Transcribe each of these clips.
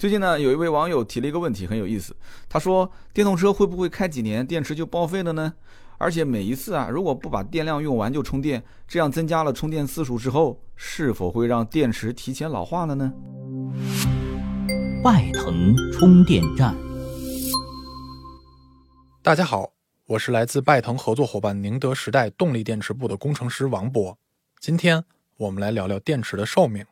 最近呢，有一位网友提了一个问题，很有意思。他说，电动车会不会开几年电池就报废了呢？而且每一次啊，如果不把电量用完就充电，这样增加了充电次数之后，是否会让电池提前老化了呢？拜腾充电站，大家好，我是来自拜腾合作伙伴宁德时代动力电池部的工程师王博。今天我们来聊聊电池的寿命。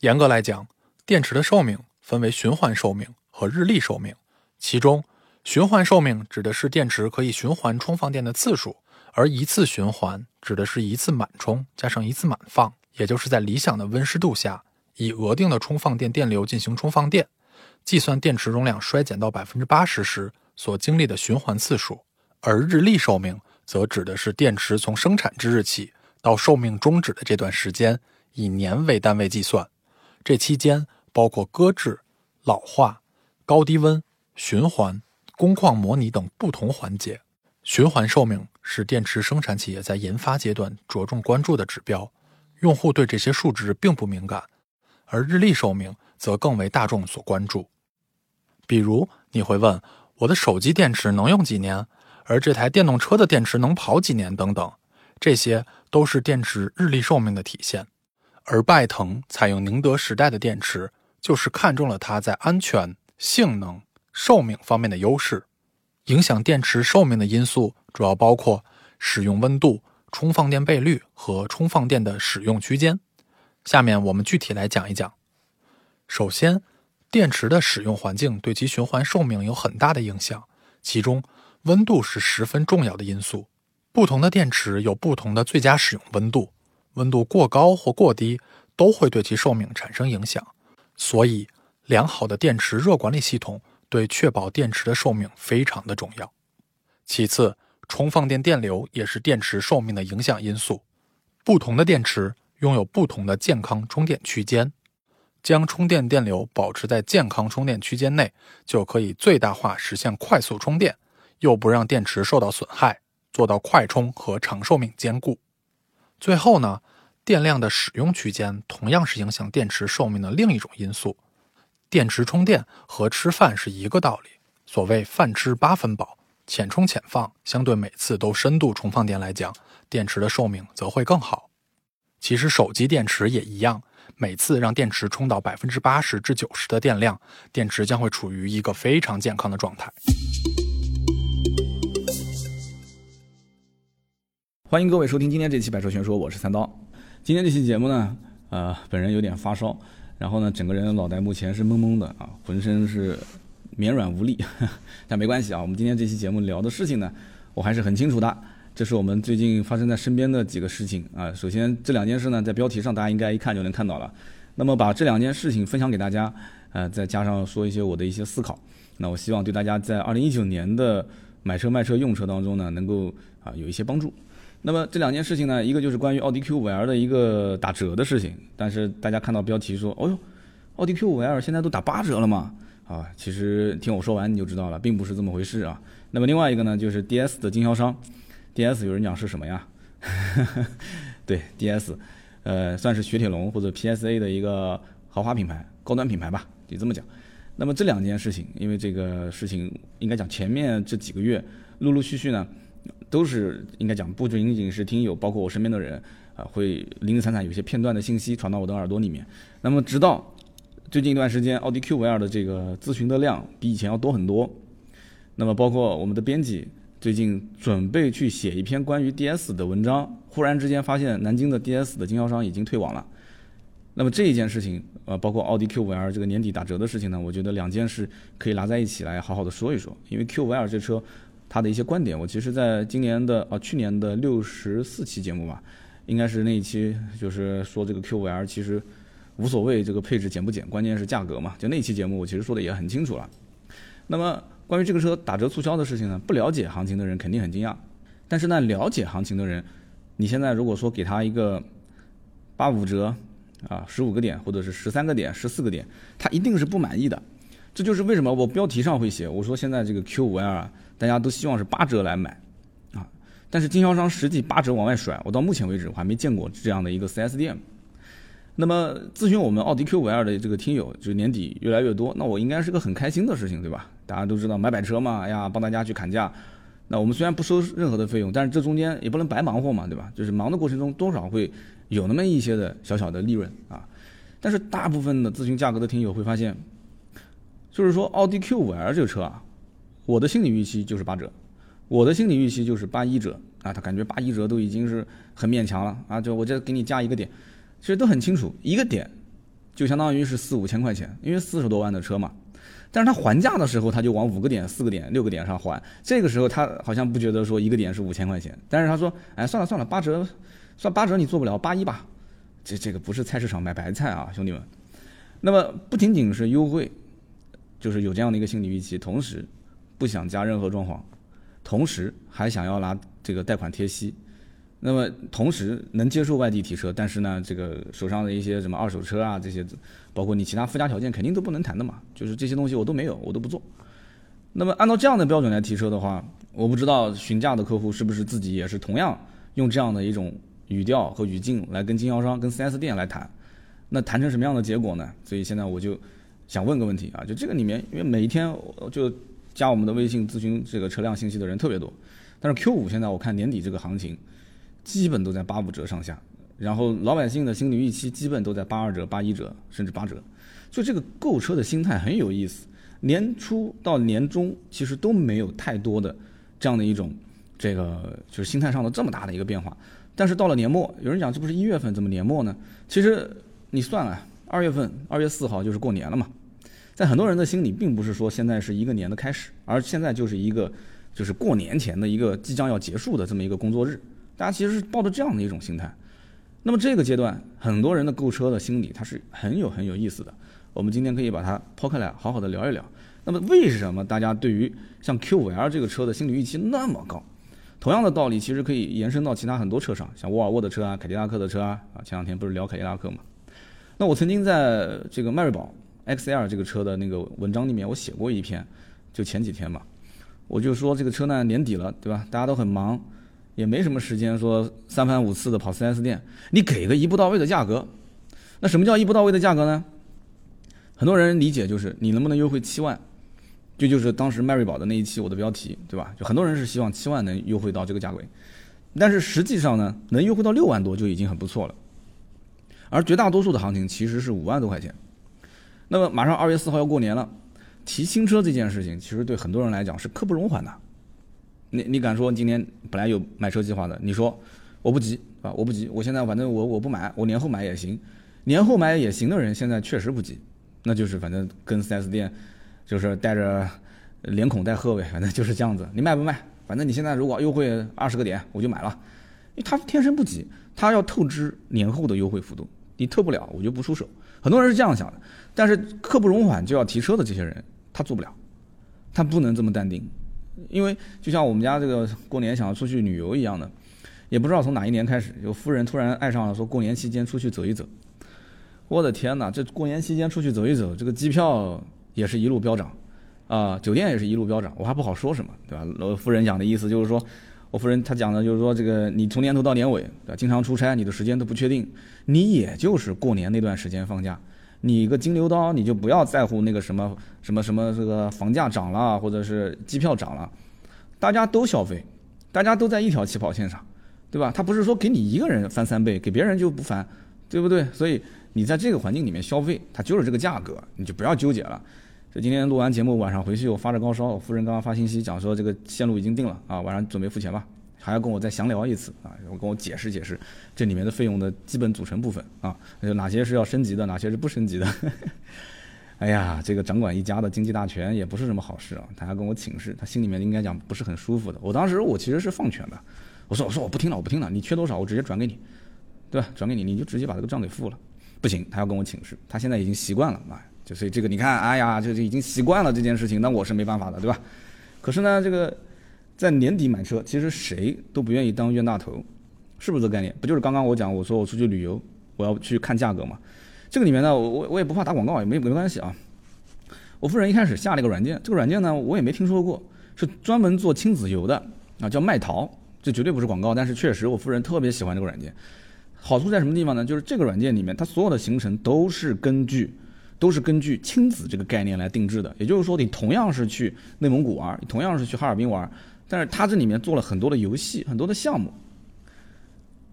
严格来讲，电池的寿命。分为循环寿命和日历寿命，其中循环寿命指的是电池可以循环充放电的次数，而一次循环指的是一次满充加上一次满放，也就是在理想的温湿度下，以额定的充放电电流进行充放电，计算电池容量衰减到百分之八十时所经历的循环次数。而日历寿命则指的是电池从生产之日起到寿命终止的这段时间，以年为单位计算，这期间。包括搁置、老化、高低温、循环、工况模拟等不同环节。循环寿命是电池生产企业在研发阶段着重关注的指标，用户对这些数值并不敏感。而日历寿命则更为大众所关注。比如，你会问我的手机电池能用几年，而这台电动车的电池能跑几年等等，这些都是电池日历寿命的体现。而拜腾采用宁德时代的电池。就是看中了它在安全、性能、寿命方面的优势。影响电池寿命的因素主要包括使用温度、充放电倍率和充放电的使用区间。下面我们具体来讲一讲。首先，电池的使用环境对其循环寿命有很大的影响，其中温度是十分重要的因素。不同的电池有不同的最佳使用温度，温度过高或过低都会对其寿命产生影响。所以，良好的电池热管理系统对确保电池的寿命非常的重要。其次，充放电电流也是电池寿命的影响因素。不同的电池拥有不同的健康充电区间，将充电电流保持在健康充电区间内，就可以最大化实现快速充电，又不让电池受到损害，做到快充和长寿命兼顾。最后呢？电量的使用区间同样是影响电池寿命的另一种因素。电池充电和吃饭是一个道理。所谓“饭吃八分饱”，浅充浅放，相对每次都深度充放电来讲，电池的寿命则会更好。其实手机电池也一样，每次让电池充到百分之八十至九十的电量，电池将会处于一个非常健康的状态。欢迎各位收听今天这期《百车全说》，我是三刀。今天这期节目呢，呃，本人有点发烧，然后呢，整个人脑袋目前是懵懵的啊，浑身是绵软无力，但没关系啊。我们今天这期节目聊的事情呢，我还是很清楚的。这是我们最近发生在身边的几个事情啊。首先这两件事呢，在标题上大家应该一看就能看到了。那么把这两件事情分享给大家，呃，再加上说一些我的一些思考，那我希望对大家在二零一九年的买车、卖车、用车当中呢，能够啊有一些帮助。那么这两件事情呢，一个就是关于奥迪 Q5L 的一个打折的事情，但是大家看到标题说，哦哟，奥迪 Q5L 现在都打八折了嘛？啊，其实听我说完你就知道了，并不是这么回事啊。那么另外一个呢，就是 DS 的经销商，DS 有人讲是什么呀？对，DS，呃，算是雪铁龙或者 PSA 的一个豪华品牌、高端品牌吧，就这么讲。那么这两件事情，因为这个事情应该讲前面这几个月陆陆续续呢。都是应该讲，不仅仅是听友，包括我身边的人，啊，会零零散散有些片段的信息传到我的耳朵里面。那么直到最近一段时间，奥迪 Q5L 的这个咨询的量比以前要多很多。那么包括我们的编辑最近准备去写一篇关于 DS 的文章，忽然之间发现南京的 DS 的经销商已经退网了。那么这一件事情，呃，包括奥迪 Q5L 这个年底打折的事情呢，我觉得两件事可以拿在一起来好好的说一说，因为 Q5L 这车。他的一些观点，我其实在今年的啊去年的六十四期节目吧，应该是那一期，就是说这个 Q5L 其实无所谓这个配置减不减，关键是价格嘛。就那期节目我其实说的也很清楚了。那么关于这个车打折促销的事情呢，不了解行情的人肯定很惊讶，但是呢了解行情的人，你现在如果说给他一个八五折啊十五个点或者是十三个点十四个点，他一定是不满意的。这就是为什么我标题上会写我说现在这个 Q5L 啊。大家都希望是八折来买，啊，但是经销商实际八折往外甩，我到目前为止我还没见过这样的一个 4S 店。那么咨询我们奥迪 Q5L 的这个听友，就年底越来越多，那我应该是个很开心的事情，对吧？大家都知道买买车嘛，哎呀，帮大家去砍价。那我们虽然不收任何的费用，但是这中间也不能白忙活嘛，对吧？就是忙的过程中多少会有那么一些的小小的利润啊。但是大部分的咨询价格的听友会发现，就是说奥迪 Q5L 这个车啊，我的心理预期就是八折，我的心理预期就是八一折啊。他感觉八一折都已经是很勉强了啊，就我这给你加一个点，其实都很清楚，一个点就相当于是四五千块钱，因为四十多万的车嘛。但是他还价的时候，他就往五个点、四个点、六个点上还。这个时候他好像不觉得说一个点是五千块钱，但是他说，哎，算了算了，八折，算八折你做不了，八一吧。这这个不是菜市场买白菜啊，兄弟们。那么不仅仅是优惠，就是有这样的一个心理预期，同时不想加任何装潢，同时还想要拿这个贷款贴息。那么同时能接受外地提车，但是呢，这个手上的一些什么二手车啊，这些，包括你其他附加条件，肯定都不能谈的嘛。就是这些东西我都没有，我都不做。那么按照这样的标准来提车的话，我不知道询价的客户是不是自己也是同样用这样的一种语调和语境来跟经销商、跟 4S 店来谈，那谈成什么样的结果呢？所以现在我就想问个问题啊，就这个里面，因为每一天就加我们的微信咨询这个车辆信息的人特别多，但是 Q5 现在我看年底这个行情。基本都在八五折上下，然后老百姓的心理预期基本都在八二折、八一折，甚至八折。就这个购车的心态很有意思，年初到年终其实都没有太多的这样的一种这个就是心态上的这么大的一个变化。但是到了年末，有人讲这不是一月份怎么年末呢？其实你算了，二月份二月四号就是过年了嘛。在很多人的心里，并不是说现在是一个年的开始，而现在就是一个就是过年前的一个即将要结束的这么一个工作日。大家其实是抱着这样的一种心态，那么这个阶段很多人的购车的心理，它是很有很有意思的。我们今天可以把它抛开来，好好的聊一聊。那么为什么大家对于像 Q5L 这个车的心理预期那么高？同样的道理，其实可以延伸到其他很多车上，像沃尔沃的车啊、凯迪拉克的车啊。啊，前两天不是聊凯迪拉克嘛？那我曾经在这个迈锐宝 XL 这个车的那个文章里面，我写过一篇，就前几天嘛，我就说这个车呢年底了，对吧？大家都很忙。也没什么时间说三番五次的跑 4S 店，你给个一步到位的价格，那什么叫一步到位的价格呢？很多人理解就是你能不能优惠七万，这就是当时迈锐宝的那一期我的标题，对吧？就很多人是希望七万能优惠到这个价位，但是实际上呢，能优惠到六万多就已经很不错了，而绝大多数的行情其实是五万多块钱。那么马上二月四号要过年了，提新车这件事情其实对很多人来讲是刻不容缓的。你你敢说今年本来有买车计划的？你说我不急啊，我不急，我现在反正我我不买，我年后买也行，年后买也行的人现在确实不急，那就是反正跟 4S 店就是带着连孔带贺呗，反正就是这样子。你卖不卖？反正你现在如果优惠二十个点，我就买了，因为他天生不急，他要透支年后的优惠幅度，你透不了我就不出手。很多人是这样想的，但是刻不容缓就要提车的这些人，他做不了，他不能这么淡定。因为就像我们家这个过年想要出去旅游一样的，也不知道从哪一年开始，有夫人突然爱上了说过年期间出去走一走。我的天哪，这过年期间出去走一走，这个机票也是一路飙涨，啊，酒店也是一路飙涨，我还不好说什么，对吧？我夫人讲的意思就是说，我夫人她讲的就是说，这个你从年头到年尾，对吧？经常出差，你的时间都不确定，你也就是过年那段时间放假。你一个金牛刀，你就不要在乎那个什么什么什么这个房价涨了，或者是机票涨了，大家都消费，大家都在一条起跑线上，对吧？他不是说给你一个人翻三倍，给别人就不翻，对不对？所以你在这个环境里面消费，它就是这个价格，你就不要纠结了。就今天录完节目，晚上回去我发着高烧，我夫人刚刚发信息讲说这个线路已经定了啊，晚上准备付钱吧。还要跟我再详聊一次啊，我跟我解释解释这里面的费用的基本组成部分啊，哪些是要升级的，哪些是不升级的。哎呀，这个掌管一家的经济大权也不是什么好事啊。他还跟我请示，他心里面应该讲不是很舒服的。我当时我其实是放权的，我说我说我不听了，我不听了，你缺多少我直接转给你，对吧？转给你，你就直接把这个账给付了。不行，他要跟我请示，他现在已经习惯了啊，就所以这个你看，哎呀，就是已经习惯了这件事情，那我是没办法的，对吧？可是呢，这个。在年底买车，其实谁都不愿意当冤大头，是不是这概念？不就是刚刚我讲，我说我出去旅游，我要去看价格嘛。这个里面呢，我我我也不怕打广告，也没没关系啊。我夫人一开始下了一个软件，这个软件呢，我也没听说过，是专门做亲子游的啊，叫麦淘，这绝对不是广告，但是确实我夫人特别喜欢这个软件。好处在什么地方呢？就是这个软件里面，它所有的行程都是根据都是根据亲子这个概念来定制的。也就是说，你同样是去内蒙古玩，同样是去哈尔滨玩，但是他这里面做了很多的游戏，很多的项目。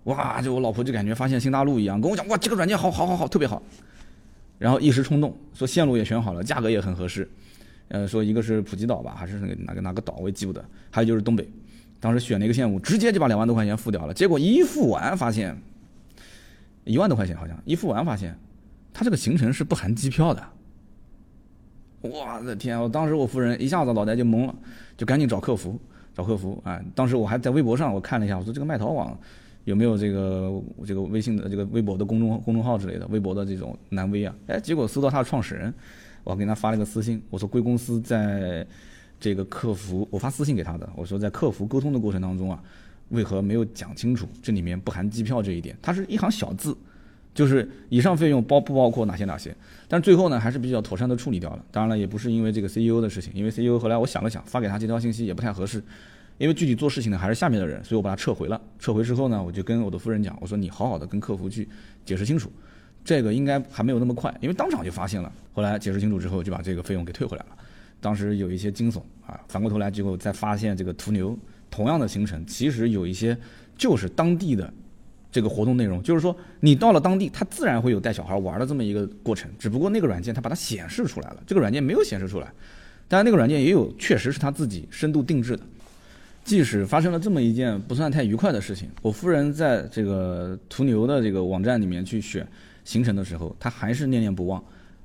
哇！就我老婆就感觉发现新大陆一样，跟我讲哇，这个软件好好好好，特别好。然后一时冲动，说线路也选好了，价格也很合适。呃，说一个是普吉岛吧，还是哪个哪个岛，我也记不得。还有就是东北，当时选了一个线路，直接就把两万多块钱付掉了。结果一付完发现，一万多块钱好像一付完发现，他这个行程是不含机票的。我的天！我当时我夫人一下子脑袋就懵了，就赶紧找客服，找客服啊。当时我还在微博上我看了一下，我说这个卖淘网。有没有这个这个微信的这个微博的公众公众号之类的？微博的这种南威啊？哎，结果搜到他的创始人，我给他发了个私信，我说贵公司在这个客服，我发私信给他的，我说在客服沟通的过程当中啊，为何没有讲清楚这里面不含机票这一点？它是一行小字，就是以上费用包不包括哪些哪些？但最后呢，还是比较妥善的处理掉了。当然了，也不是因为这个 CEO 的事情，因为 CEO 后来我想了想，发给他这条信息也不太合适。因为具体做事情的还是下面的人，所以我把他撤回了。撤回之后呢，我就跟我的夫人讲，我说你好好的跟客服去解释清楚，这个应该还没有那么快，因为当场就发现了。后来解释清楚之后，就把这个费用给退回来了。当时有一些惊悚啊，反过头来结果再发现这个途牛同样的行程，其实有一些就是当地的这个活动内容，就是说你到了当地，它自然会有带小孩玩的这么一个过程，只不过那个软件它把它显示出来了，这个软件没有显示出来。当然那个软件也有，确实是他自己深度定制的。即使发生了这么一件不算太愉快的事情，我夫人在这个途牛的这个网站里面去选行程的时候，她还是念念不忘，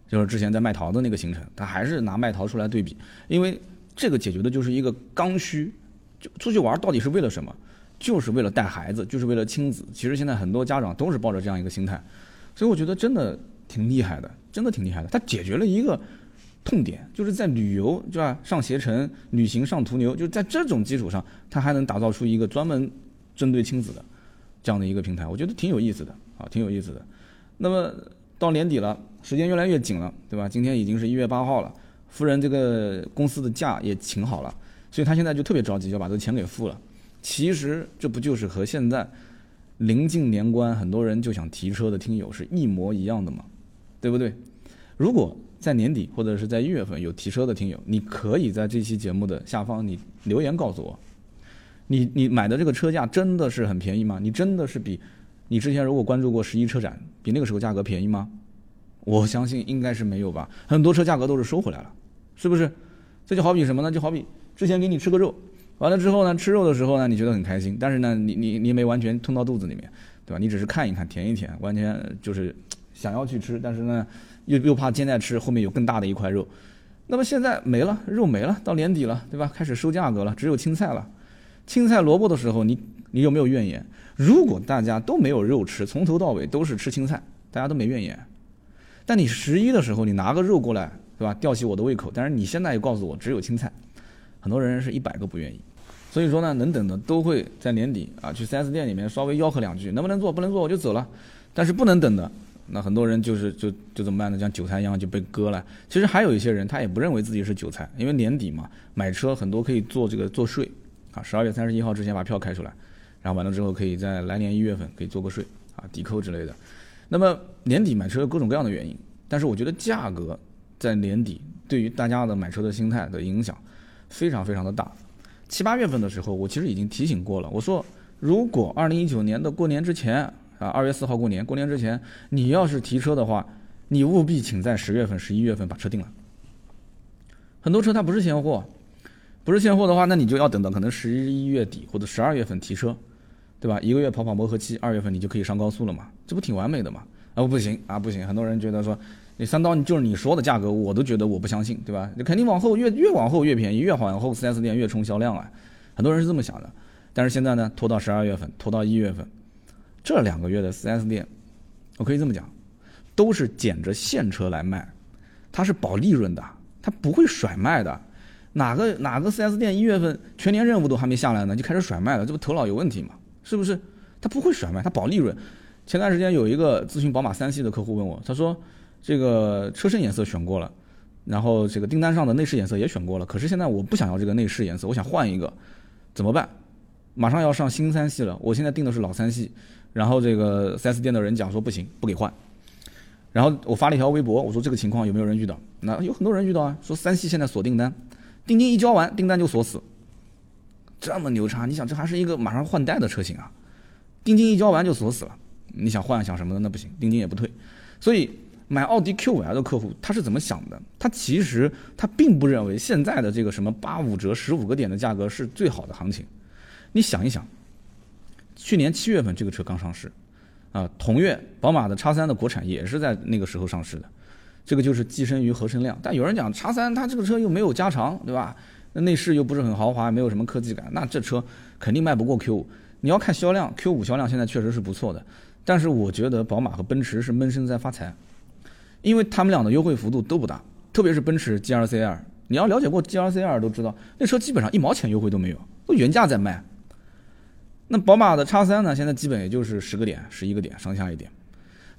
就是之前在麦淘的那个行程，她还是拿麦淘出来对比，因为这个解决的就是一个刚需，就出去玩到底是为了什么？就是为了带孩子，就是为了亲子。其实现在很多家长都是抱着这样一个心态，所以我觉得真的挺厉害的，真的挺厉害的，它解决了一个。痛点就是在旅游，对吧？上携程、旅行、上途牛，就是在这种基础上，它还能打造出一个专门针对亲子的这样的一个平台，我觉得挺有意思的啊，挺有意思的。那么到年底了，时间越来越紧了，对吧？今天已经是一月八号了，夫人这个公司的假也请好了，所以他现在就特别着急，要把这个钱给付了。其实这不就是和现在临近年关，很多人就想提车的听友是一模一样的吗？对不对？如果在年底或者是在一月份有提车的听友，你可以在这期节目的下方你留言告诉我，你你买的这个车价真的是很便宜吗？你真的是比你之前如果关注过十一车展，比那个时候价格便宜吗？我相信应该是没有吧，很多车价格都是收回来了，是不是？这就好比什么呢？就好比之前给你吃个肉，完了之后呢，吃肉的时候呢，你觉得很开心，但是呢，你你你没完全吞到肚子里面，对吧？你只是看一看，舔一舔，完全就是想要去吃，但是呢。又又怕现在吃后面有更大的一块肉，那么现在没了，肉没了，到年底了，对吧？开始收价格了，只有青菜了。青菜萝卜的时候，你你有没有怨言？如果大家都没有肉吃，从头到尾都是吃青菜，大家都没怨言。但你十一的时候，你拿个肉过来，对吧？吊起我的胃口。但是你现在又告诉我只有青菜，很多人是一百个不愿意。所以说呢，能等的都会在年底啊去 4S 店里面稍微吆喝两句，能不能做？不能做我就走了。但是不能等的。那很多人就是就就怎么办呢？像韭菜一样就被割了。其实还有一些人，他也不认为自己是韭菜，因为年底嘛，买车很多可以做这个做税啊，十二月三十一号之前把票开出来，然后完了之后可以在来年一月份可以做个税啊，抵扣之类的。那么年底买车有各种各样的原因，但是我觉得价格在年底对于大家的买车的心态的影响非常非常的大。七八月份的时候，我其实已经提醒过了，我说如果二零一九年的过年之前。啊，二月四号过年，过年之前你要是提车的话，你务必请在十月份、十一月份把车定了。很多车它不是现货，不是现货的话，那你就要等到可能十一月底或者十二月份提车，对吧？一个月跑跑磨合期，二月份你就可以上高速了嘛，这不挺完美的嘛？啊，不行啊，不行！很多人觉得说，你三刀，就是你说的价格，我都觉得我不相信，对吧？你肯定往后越越往后越便宜，越往后 4S 店越冲销量啊，很多人是这么想的。但是现在呢，拖到十二月份，拖到一月份。这两个月的 4S 店，我可以这么讲，都是捡着现车来卖，它是保利润的，它不会甩卖的。哪个哪个 4S 店一月份全年任务都还没下来呢，就开始甩卖了，这不头脑有问题吗？是不是？它不会甩卖，它保利润。前段时间有一个咨询宝马三系的客户问我，他说这个车身颜色选过了，然后这个订单上的内饰颜色也选过了，可是现在我不想要这个内饰颜色，我想换一个，怎么办？马上要上新三系了，我现在订的是老三系。然后这个 4S 店的人讲说不行，不给换。然后我发了一条微博，我说这个情况有没有人遇到？那有很多人遇到啊，说三系现在锁订单，定金一交完，订单就锁死，这么牛叉！你想这还是一个马上换代的车型啊，定金一交完就锁死了，你想换想什么的那不行，定金也不退。所以买奥迪 Q 五 L 的客户他是怎么想的？他其实他并不认为现在的这个什么八五折、十五个点的价格是最好的行情。你想一想，去年七月份这个车刚上市。啊，同月宝马的叉三的国产也是在那个时候上市的，这个就是寄生于合成量。但有人讲叉三它这个车又没有加长，对吧？那内饰又不是很豪华，没有什么科技感，那这车肯定卖不过 Q 五。你要看销量，Q 五销量现在确实是不错的，但是我觉得宝马和奔驰是闷声在发财，因为他们俩的优惠幅度都不大，特别是奔驰 G L C 二你要了解过 G L C 二都知道，那车基本上一毛钱优惠都没有，都原价在卖。那宝马的叉三呢？现在基本也就是十个点、十一个点上下一点，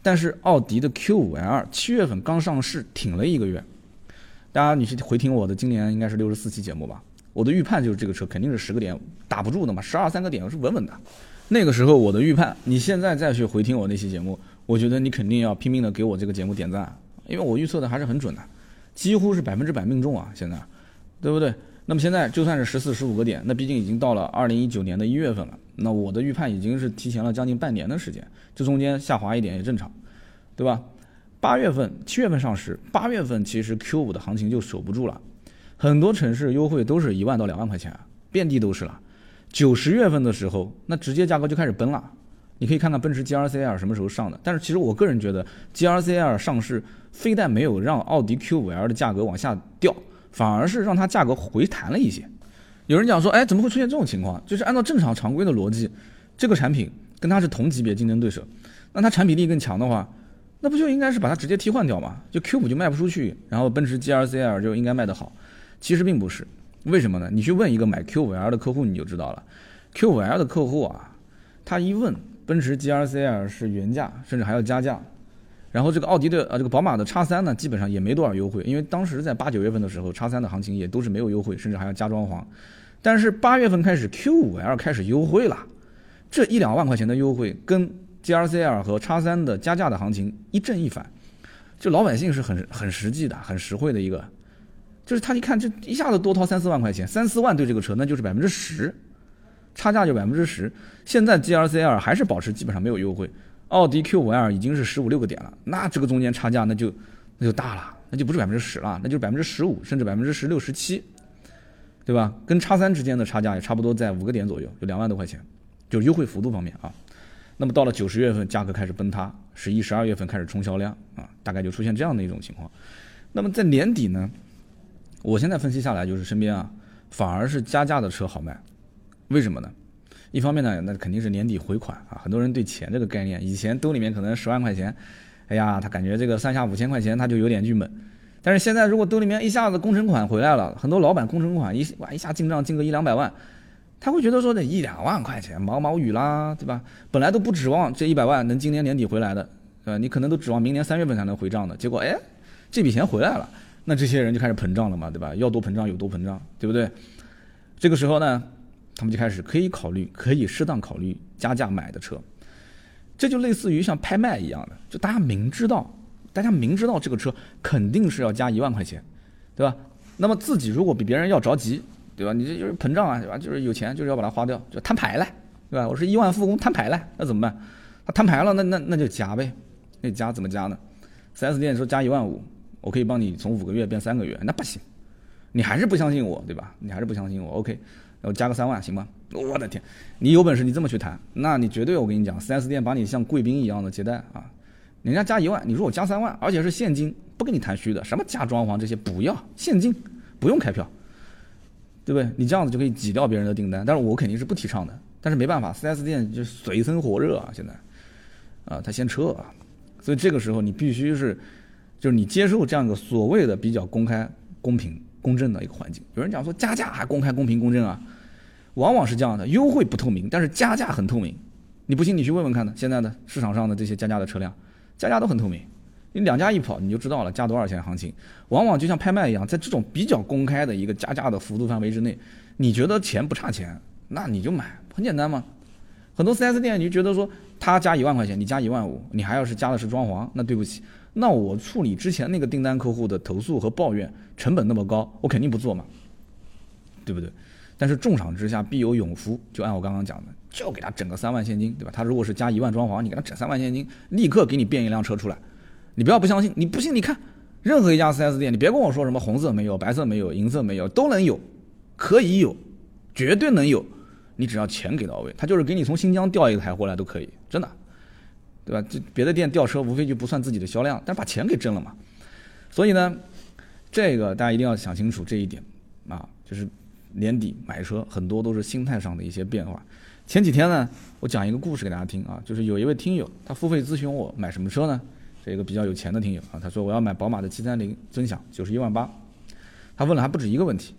但是奥迪的 Q5L 七月份刚上市，挺了一个月。大家你去回听我的今年应该是六十四期节目吧？我的预判就是这个车肯定是十个点打不住的嘛，十二三个点是稳稳的。那个时候我的预判，你现在再去回听我那期节目，我觉得你肯定要拼命的给我这个节目点赞，因为我预测的还是很准的，几乎是百分之百命中啊！现在，对不对？那么现在就算是十四、十五个点，那毕竟已经到了二零一九年的一月份了。那我的预判已经是提前了将近半年的时间，这中间下滑一点也正常，对吧？八月份、七月份上市，八月份其实 Q 五的行情就守不住了，很多城市优惠都是一万到两万块钱，遍地都是了。九十月份的时候，那直接价格就开始崩了。你可以看看奔驰 G R C L 什么时候上的，但是其实我个人觉得 G R C L 上市，非但没有让奥迪 Q 五 L 的价格往下掉。反而是让它价格回弹了一些。有人讲说，哎，怎么会出现这种情况？就是按照正常常规的逻辑，这个产品跟它是同级别竞争对手，那它产品力更强的话，那不就应该是把它直接替换掉吗？就 Q 五就卖不出去，然后奔驰 G L C L 就应该卖得好。其实并不是，为什么呢？你去问一个买 Q 五 L 的客户，你就知道了。Q 五 L 的客户啊，他一问，奔驰 G L C L 是原价，甚至还要加价。然后这个奥迪的呃这个宝马的叉三呢，基本上也没多少优惠，因为当时在八九月份的时候，叉三的行情也都是没有优惠，甚至还要加装潢。但是八月份开始，Q 五 L 开始优惠了，这一两万块钱的优惠跟 G R C L 和叉三的加价的行情一正一反，就老百姓是很很实际的、很实惠的一个，就是他一看这一下子多掏三四万块钱，三四万对这个车那就是百分之十，差价就百分之十。现在 G R C R 还是保持基本上没有优惠。奥迪 Q5L 已经是十五六个点了，那这个中间差价那就那就大了，那就不是百分之十了，那就是百分之十五甚至百分之十六十七，对吧？跟叉三之间的差价也差不多在五个点左右，就两万多块钱，就优惠幅度方面啊。那么到了九十月份，价格开始崩塌，十一、十二月份开始冲销量啊，大概就出现这样的一种情况。那么在年底呢，我现在分析下来就是身边啊，反而是加价的车好卖，为什么呢？一方面呢，那肯定是年底回款啊，很多人对钱这个概念，以前兜里面可能十万块钱，哎呀，他感觉这个三下五千块钱他就有点郁闷。但是现在如果兜里面一下子工程款回来了，很多老板工程款一哇一下进账进个一两百万，他会觉得说这一两万块钱毛毛雨啦，对吧？本来都不指望这一百万能今年年底回来的，呃，你可能都指望明年三月份才能回账的，结果哎，这笔钱回来了，那这些人就开始膨胀了嘛，对吧？要多膨胀有多膨胀，对不对？这个时候呢？他们就开始可以考虑，可以适当考虑加价买的车，这就类似于像拍卖一样的，就大家明知道，大家明知道这个车肯定是要加一万块钱，对吧？那么自己如果比别人要着急，对吧？你这就是膨胀啊，对吧？就是有钱就是要把它花掉，就摊牌了，对吧？我是亿万富翁摊牌了，那怎么办？他摊牌了，那那那就加呗，那加怎么加呢？4S 店说加一万五，我可以帮你从五个月变三个月，那不行，你还是不相信我，对吧？你还是不相信我，OK。我加个三万行吗？我的天，你有本事你这么去谈，那你绝对我跟你讲，4S 店把你像贵宾一样的接待啊！人家加一万，你说我加三万，而且是现金，不跟你谈虚的，什么加装潢这些不要，现金不用开票，对不对？你这样子就可以挤掉别人的订单，但是我肯定是不提倡的。但是没办法，4S 店就水深火热啊，现在啊，他先撤啊，所以这个时候你必须是，就是你接受这样一个所谓的比较公开、公平、公正的一个环境。有人讲说加价还公开、公平、公正啊？往往是这样的，优惠不透明，但是加价很透明。你不信，你去问问看呢。现在的市场上的这些加价的车辆，加价都很透明。你两家一跑，你就知道了加多少钱行情。往往就像拍卖一样，在这种比较公开的一个加价的幅度范围之内，你觉得钱不差钱，那你就买，很简单嘛。很多 4S 店你就觉得说他加一万块钱，你加一万五，你还要是加的是装潢，那对不起，那我处理之前那个订单客户的投诉和抱怨，成本那么高，我肯定不做嘛，对不对？但是重赏之下必有勇夫，就按我刚刚讲的，就给他整个三万现金，对吧？他如果是加一万装潢，你给他整三万现金，立刻给你变一辆车出来。你不要不相信，你不信你看，任何一家 4S 店，你别跟我说什么红色没有、白色没有、银色没有，都能有，可以有，绝对能有。你只要钱给到位，他就是给你从新疆调一台过来都可以，真的，对吧？这别的店调车无非就不算自己的销量，但把钱给挣了嘛。所以呢，这个大家一定要想清楚这一点啊，就是年底买车很多都是心态上的一些变化。前几天呢，我讲一个故事给大家听啊，就是有一位听友他付费咨询我买什么车呢？这个比较有钱的听友啊，他说我要买宝马的七三零尊享，九十一万八。他问了还不止一个问题，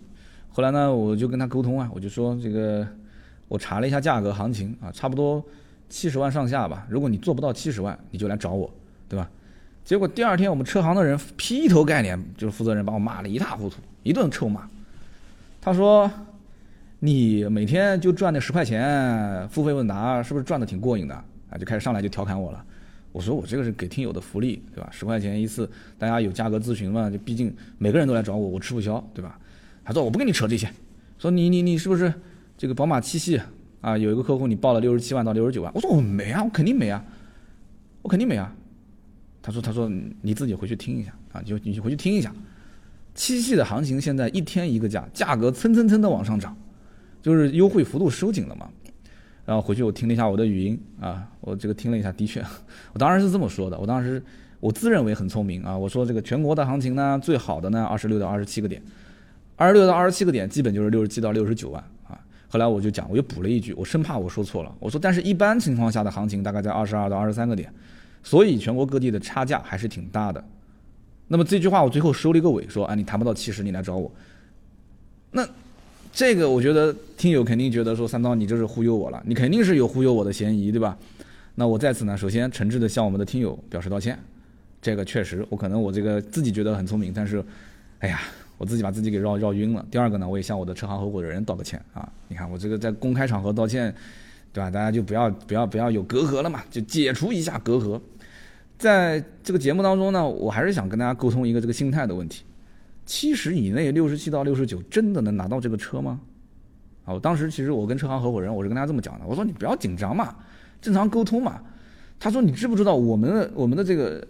后来呢，我就跟他沟通啊，我就说这个。我查了一下价格行情啊，差不多七十万上下吧。如果你做不到七十万，你就来找我，对吧？结果第二天我们车行的人劈头盖脸，就是负责人把我骂了一塌糊涂，一顿臭骂。他说：“你每天就赚那十块钱付费问答，是不是赚的挺过瘾的？”啊，就开始上来就调侃我了。我说：“我这个是给听友的福利，对吧？十块钱一次，大家有价格咨询嘛，就毕竟每个人都来找我，我吃不消，对吧？”他说：“我不跟你扯这些，说你你你是不是？”这个宝马七系啊，有一个客户你报了六十七万到六十九万，我说我没啊，我肯定没啊，我肯定没啊。他说他说你自己回去听一下啊，就你回去听一下，七系的行情现在一天一个价，价格蹭蹭蹭的往上涨，就是优惠幅度收紧了嘛。然后回去我听了一下我的语音啊，我这个听了一下，的确，我当然是这么说的，我当时我自认为很聪明啊，我说这个全国的行情呢，最好的呢二十六到二十七个点，二十六到二十七个点基本就是六十七到六十九万啊。后来我就讲，我又补了一句，我生怕我说错了。我说，但是一般情况下的行情大概在二十二到二十三个点，所以全国各地的差价还是挺大的。那么这句话我最后收了一个尾，说啊，你谈不到七十，你来找我。那这个我觉得听友肯定觉得说三刀你这是忽悠我了，你肯定是有忽悠我的嫌疑，对吧？那我在此呢，首先诚挚的向我们的听友表示道歉。这个确实，我可能我这个自己觉得很聪明，但是，哎呀。我自己把自己给绕绕晕了。第二个呢，我也向我的车行合伙人道个歉啊！你看我这个在公开场合道歉，对吧？大家就不要不要不要有隔阂了嘛，就解除一下隔阂。在这个节目当中呢，我还是想跟大家沟通一个这个心态的问题：七十以内，六十七到六十九，真的能拿到这个车吗？啊，我当时其实我跟车行合伙人，我是跟大家这么讲的，我说你不要紧张嘛，正常沟通嘛。他说你知不知道我们的我们的这个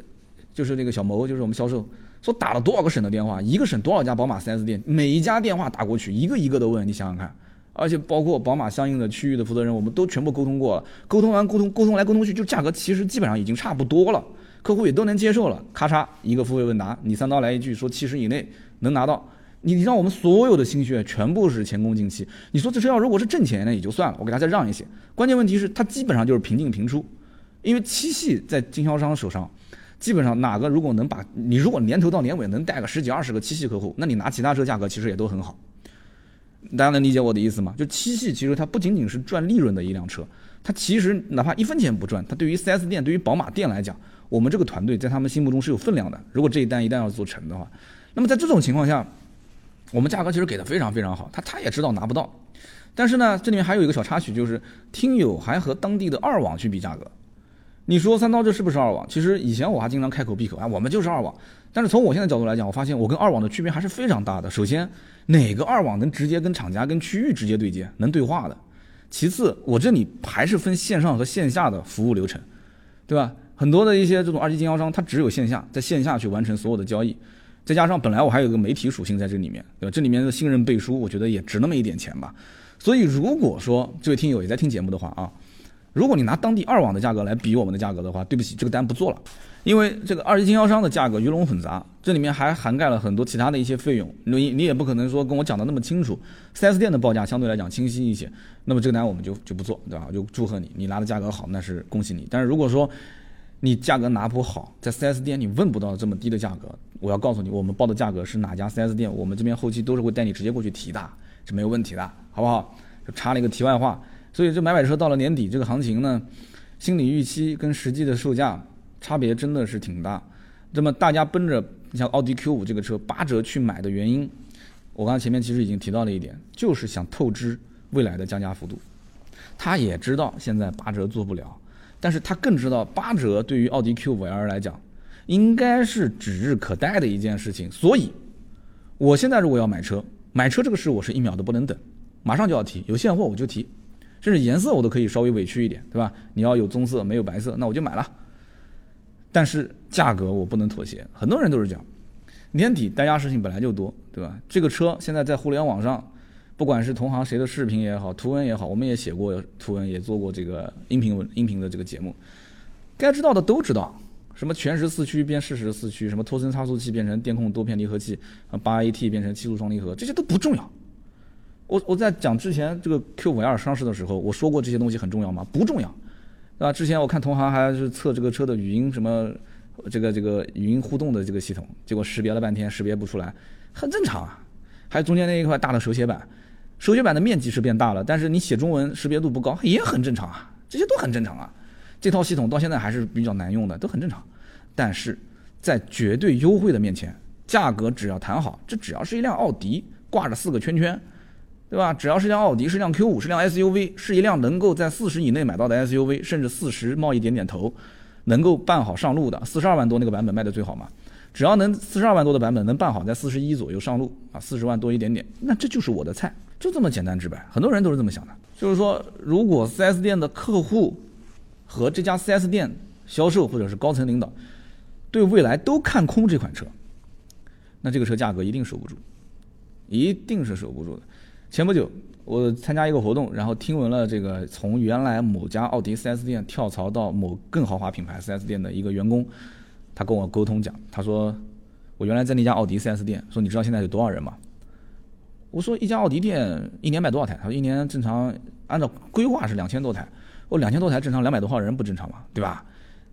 就是那个小谋，就是我们销售。说打了多少个省的电话，一个省多少家宝马 4S 店，每一家电话打过去，一个一个的问，你想想看，而且包括宝马相应的区域的负责人，我们都全部沟通过了，沟通完沟通沟通来沟通去，就价格其实基本上已经差不多了，客户也都能接受了，咔嚓一个付费问答，你三刀来一句说七十以内能拿到，你让我们所有的心血全部是前功尽弃，你说这车要如果是挣钱那也就算了，我给他再让一些，关键问题是它基本上就是平进平出，因为七系在经销商手上。基本上哪个如果能把你如果年头到年尾能带个十几二十个七系客户，那你拿其他车价格其实也都很好。大家能理解我的意思吗？就七系其实它不仅仅是赚利润的一辆车，它其实哪怕一分钱不赚，它对于 4S 店、对于宝马店来讲，我们这个团队在他们心目中是有分量的。如果这一单一旦要做成的话，那么在这种情况下，我们价格其实给的非常非常好，他他也知道拿不到。但是呢，这里面还有一个小插曲，就是听友还和当地的二网去比价格。你说三刀这是不是二网？其实以前我还经常开口闭口啊，我们就是二网。但是从我现在角度来讲，我发现我跟二网的区别还是非常大的。首先，哪个二网能直接跟厂家、跟区域直接对接，能对话的？其次，我这里还是分线上和线下的服务流程，对吧？很多的一些这种二级经销商，他只有线下，在线下去完成所有的交易。再加上本来我还有一个媒体属性在这里面，对吧？这里面的信任背书，我觉得也值那么一点钱吧。所以，如果说这位听友也在听节目的话啊。如果你拿当地二网的价格来比我们的价格的话，对不起，这个单不做了，因为这个二级经销商的价格鱼龙混杂，这里面还涵盖了很多其他的一些费用，你你也不可能说跟我讲的那么清楚。4S 店的报价相对来讲清晰一些，那么这个单我们就就不做，对吧？就祝贺你，你拿的价格好，那是恭喜你。但是如果说你价格拿不好，在 4S 店你问不到这么低的价格，我要告诉你，我们报的价格是哪家 4S 店，我们这边后期都是会带你直接过去提的，是没有问题的，好不好？就插了一个题外话。所以这买买车到了年底，这个行情呢，心理预期跟实际的售价差别真的是挺大。那么大家奔着像奥迪 Q5 这个车八折去买的原因，我刚才前面其实已经提到了一点，就是想透支未来的降价幅度。他也知道现在八折做不了，但是他更知道八折对于奥迪 Q5L 来讲，应该是指日可待的一件事情。所以，我现在如果要买车，买车这个事我是一秒都不能等，马上就要提，有现货我就提，甚至颜色我都可以稍微委屈一点，对吧？你要有棕色没有白色，那我就买了。但是价格我不能妥协，很多人都是这样。年底大家事情本来就多，对吧？这个车现在在互联网上，不管是同行谁的视频也好，图文也好，我们也写过图文，也做过这个音频文音频的这个节目，该知道的都知道。什么全时四驱变适时四驱，什么托森差速器变成电控多片离合器，啊八 AT 变成七速双离合，这些都不重要。我我在讲之前这个 Q52 上市的时候，我说过这些东西很重要吗？不重要，对吧？之前我看同行还是测这个车的语音什么。这个这个语音互动的这个系统，结果识别了半天识别不出来，很正常啊。还有中间那一块大的手写板，手写板的面积是变大了，但是你写中文识别度不高，也很正常啊。这些都很正常啊。这套系统到现在还是比较难用的，都很正常。但是在绝对优惠的面前，价格只要谈好，这只要是一辆奥迪挂着四个圈圈，对吧？只要是辆奥迪，是辆 Q5，是辆 SUV，是一辆能够在四十以内买到的 SUV，甚至四十冒一点点头。能够办好上路的，四十二万多那个版本卖的最好嘛？只要能四十二万多的版本能办好，在四十一左右上路啊，四十万多一点点，那这就是我的菜，就这么简单直白。很多人都是这么想的，就是说，如果 4S 店的客户和这家 4S 店销售或者是高层领导对未来都看空这款车，那这个车价格一定守不住，一定是守不住的。前不久。我参加一个活动，然后听闻了这个从原来某家奥迪 4S 店跳槽到某更豪华品牌 4S 店的一个员工，他跟我沟通讲，他说我原来在那家奥迪 4S 店，说你知道现在有多少人吗？我说一家奥迪店一年卖多少台？他说一年正常按照规划是两千多台。我两千多台正常两百多号人不正常吗？对吧？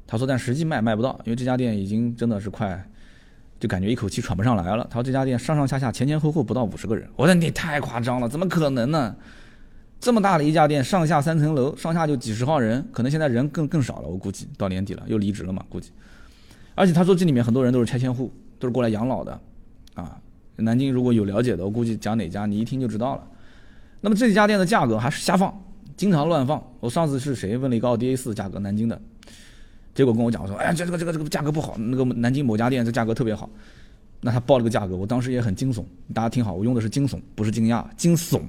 他说但实际卖卖不到，因为这家店已经真的是快。就感觉一口气喘不上来了。他说这家店上上下下前前后后不到五十个人。我说你太夸张了，怎么可能呢？这么大的一家店，上下三层楼，上下就几十号人，可能现在人更更少了。我估计到年底了，又离职了嘛，估计。而且他说这里面很多人都是拆迁户，都是过来养老的，啊，南京如果有了解的，我估计讲哪家你一听就知道了。那么这家店的价格还是瞎放，经常乱放。我上次是谁问了一个奥迪 A 四价格，南京的。结果跟我讲说，哎，这这个这个这个价格不好，那个南京某家店这价格特别好，那他报了个价格，我当时也很惊悚。大家听好，我用的是惊悚，不是惊讶，惊悚。